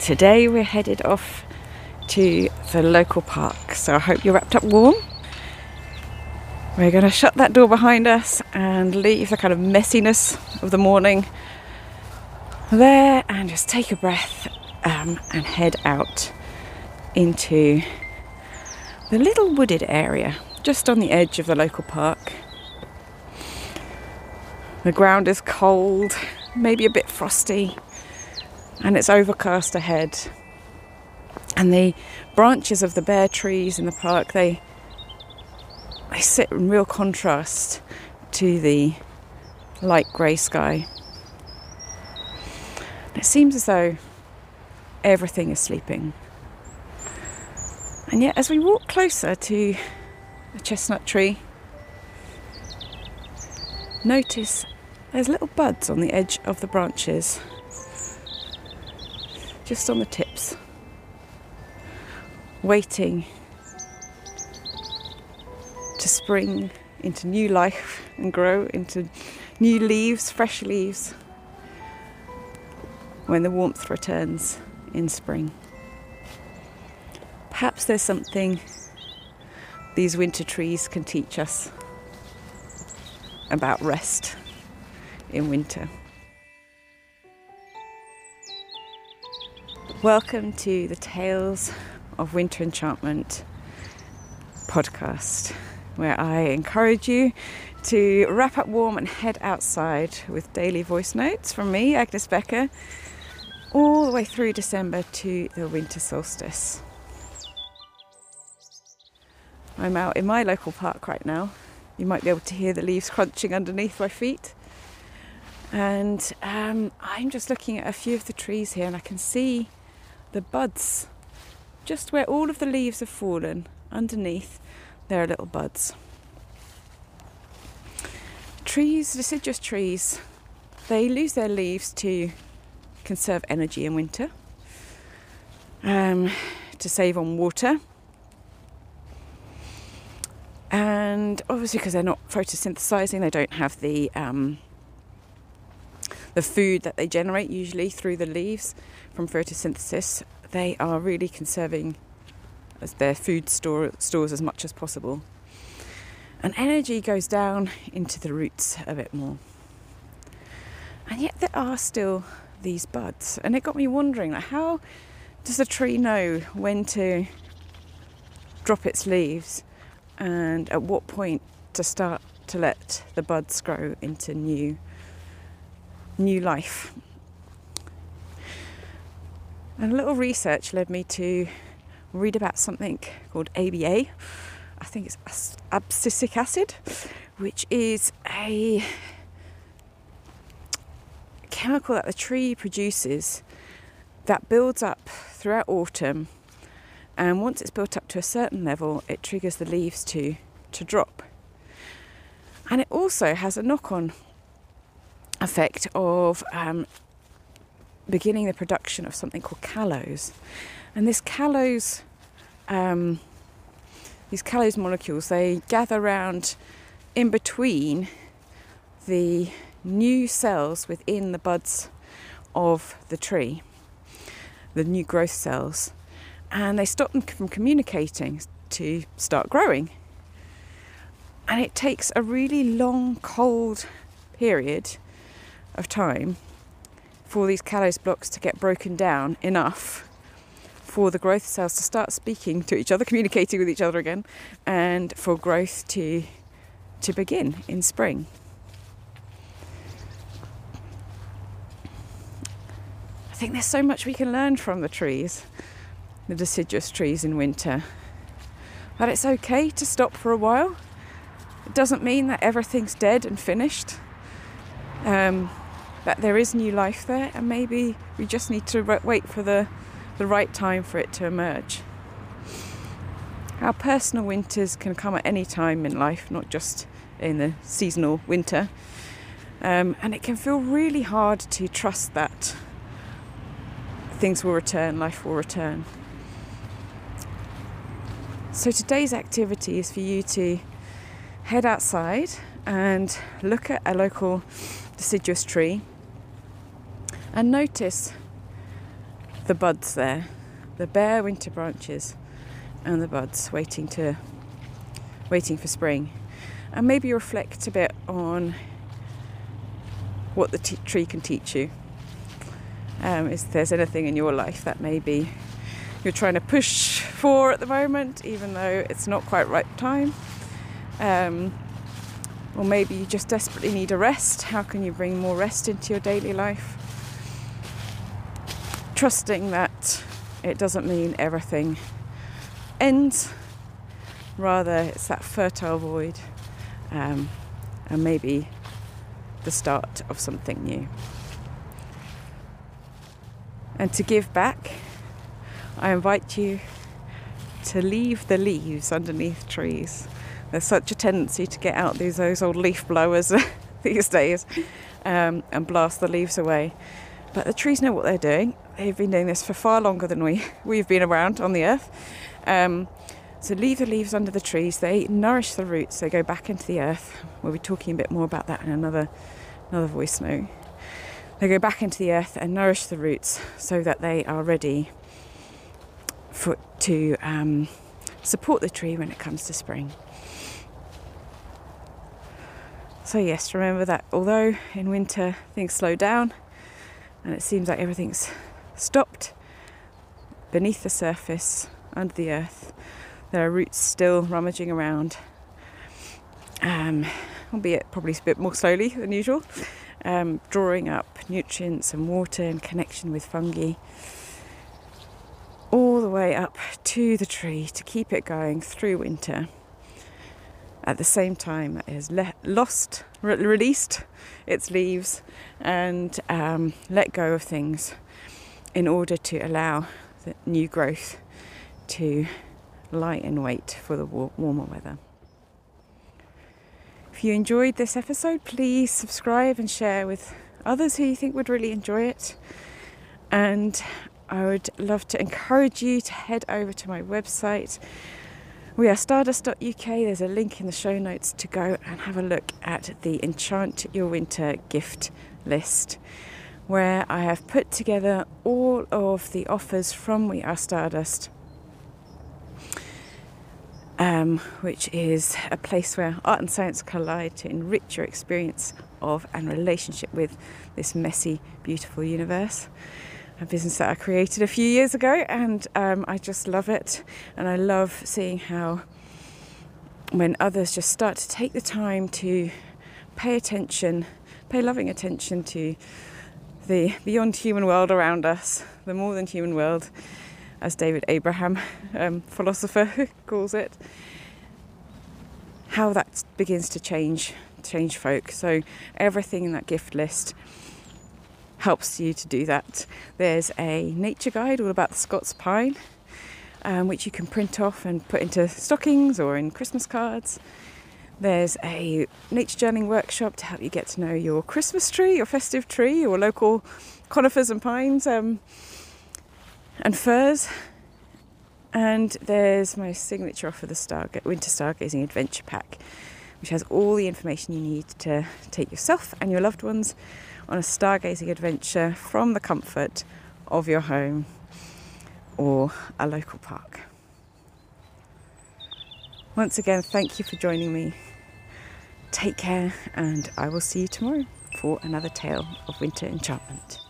Today we're headed off to the local park, so I hope you're wrapped up warm. We're going to shut that door behind us and leave the kind of messiness of the morning there and just take a breath um, and head out into the little wooded area just on the edge of the local park. The ground is cold, maybe a bit frosty and it's overcast ahead. And the branches of the bare trees in the park, they they sit in real contrast to the light grey sky. it seems as though everything is sleeping. And yet, as we walk closer to the chestnut tree, notice there's little buds on the edge of the branches. Just on the tips, waiting to spring into new life and grow into new leaves, fresh leaves, when the warmth returns in spring. Perhaps there's something these winter trees can teach us about rest in winter. Welcome to the Tales of Winter Enchantment podcast, where I encourage you to wrap up warm and head outside with daily voice notes from me, Agnes Becker, all the way through December to the winter solstice. I'm out in my local park right now. You might be able to hear the leaves crunching underneath my feet. And um, I'm just looking at a few of the trees here, and I can see the buds, just where all of the leaves have fallen, underneath, there are little buds. Trees, deciduous trees, they lose their leaves to conserve energy in winter, um, to save on water, and obviously because they're not photosynthesizing, they don't have the um, the food that they generate usually through the leaves from photosynthesis, they are really conserving as their food store, stores as much as possible. And energy goes down into the roots a bit more. And yet there are still these buds. And it got me wondering like, how does a tree know when to drop its leaves and at what point to start to let the buds grow into new new life? And a little research led me to read about something called ABA. I think it's abscisic acid, which is a chemical that the tree produces that builds up throughout autumn and once it's built up to a certain level it triggers the leaves to to drop and it also has a knock-on effect of um, beginning the production of something called callose. And this callose, um, these callose molecules, they gather around in between the new cells within the buds of the tree, the new growth cells, and they stop them from communicating to start growing. And it takes a really long, cold period of time for these callose blocks to get broken down enough for the growth cells to start speaking to each other, communicating with each other again, and for growth to to begin in spring. I think there's so much we can learn from the trees, the deciduous trees in winter. That it's okay to stop for a while. It doesn't mean that everything's dead and finished. Um, that there is new life there, and maybe we just need to wait for the, the right time for it to emerge. Our personal winters can come at any time in life, not just in the seasonal winter. Um, and it can feel really hard to trust that things will return, life will return. So today's activity is for you to head outside and look at a local deciduous tree And notice the buds there, the bare winter branches and the buds waiting to waiting for spring. And maybe reflect a bit on what the t- tree can teach you. Um, if there's anything in your life that maybe you're trying to push for at the moment, even though it's not quite right time. Um, or maybe you just desperately need a rest. How can you bring more rest into your daily life? Trusting that it doesn't mean everything ends, rather, it's that fertile void um, and maybe the start of something new. And to give back, I invite you to leave the leaves underneath trees. There's such a tendency to get out these those old leaf blowers these days um, and blast the leaves away. But the trees know what they're doing. They've been doing this for far longer than we we've been around on the earth. Um, so leave the leaves under the trees. They nourish the roots. They go back into the earth. We'll be talking a bit more about that in another another voice note. They go back into the earth and nourish the roots so that they are ready for to um, support the tree when it comes to spring. So yes, remember that although in winter things slow down and it seems like everything's stopped beneath the surface under the earth there are roots still rummaging around, um, albeit probably a bit more slowly than usual, um, drawing up nutrients and water in connection with fungi all the way up to the tree to keep it going through winter. At the same time, it has le- lost, re- released its leaves and um, let go of things in order to allow the new growth to light in weight for the warmer weather. If you enjoyed this episode, please subscribe and share with others who you think would really enjoy it. And I would love to encourage you to head over to my website. We are stardust.uk. There's a link in the show notes to go and have a look at the Enchant Your Winter gift list, where I have put together all of the offers from We Are Stardust um, which is a place where art and science collide to enrich your experience of and relationship with this messy, beautiful universe. A business that I created a few years ago, and um, I just love it. And I love seeing how, when others just start to take the time to pay attention, pay loving attention to the beyond human world around us, the more than human world, as David Abram, um, philosopher, calls it, how that begins to change change folk. So everything in that gift list helps you to do that. There's a nature guide all about the Scots pine, um, which you can print off and put into stockings or in Christmas cards. There's a nature journaling workshop to help you get to know your Christmas tree, your festive tree, your local conifers and pines. Um, and firs. And there's my signature offer, the Winter Stargazing Adventure Pack, which has all the information you need to take yourself and your loved ones on a stargazing adventure from the comfort of your home or a local park. Once again, thank you for joining me. Take care, and I will see you tomorrow for another tale of winter enchantment.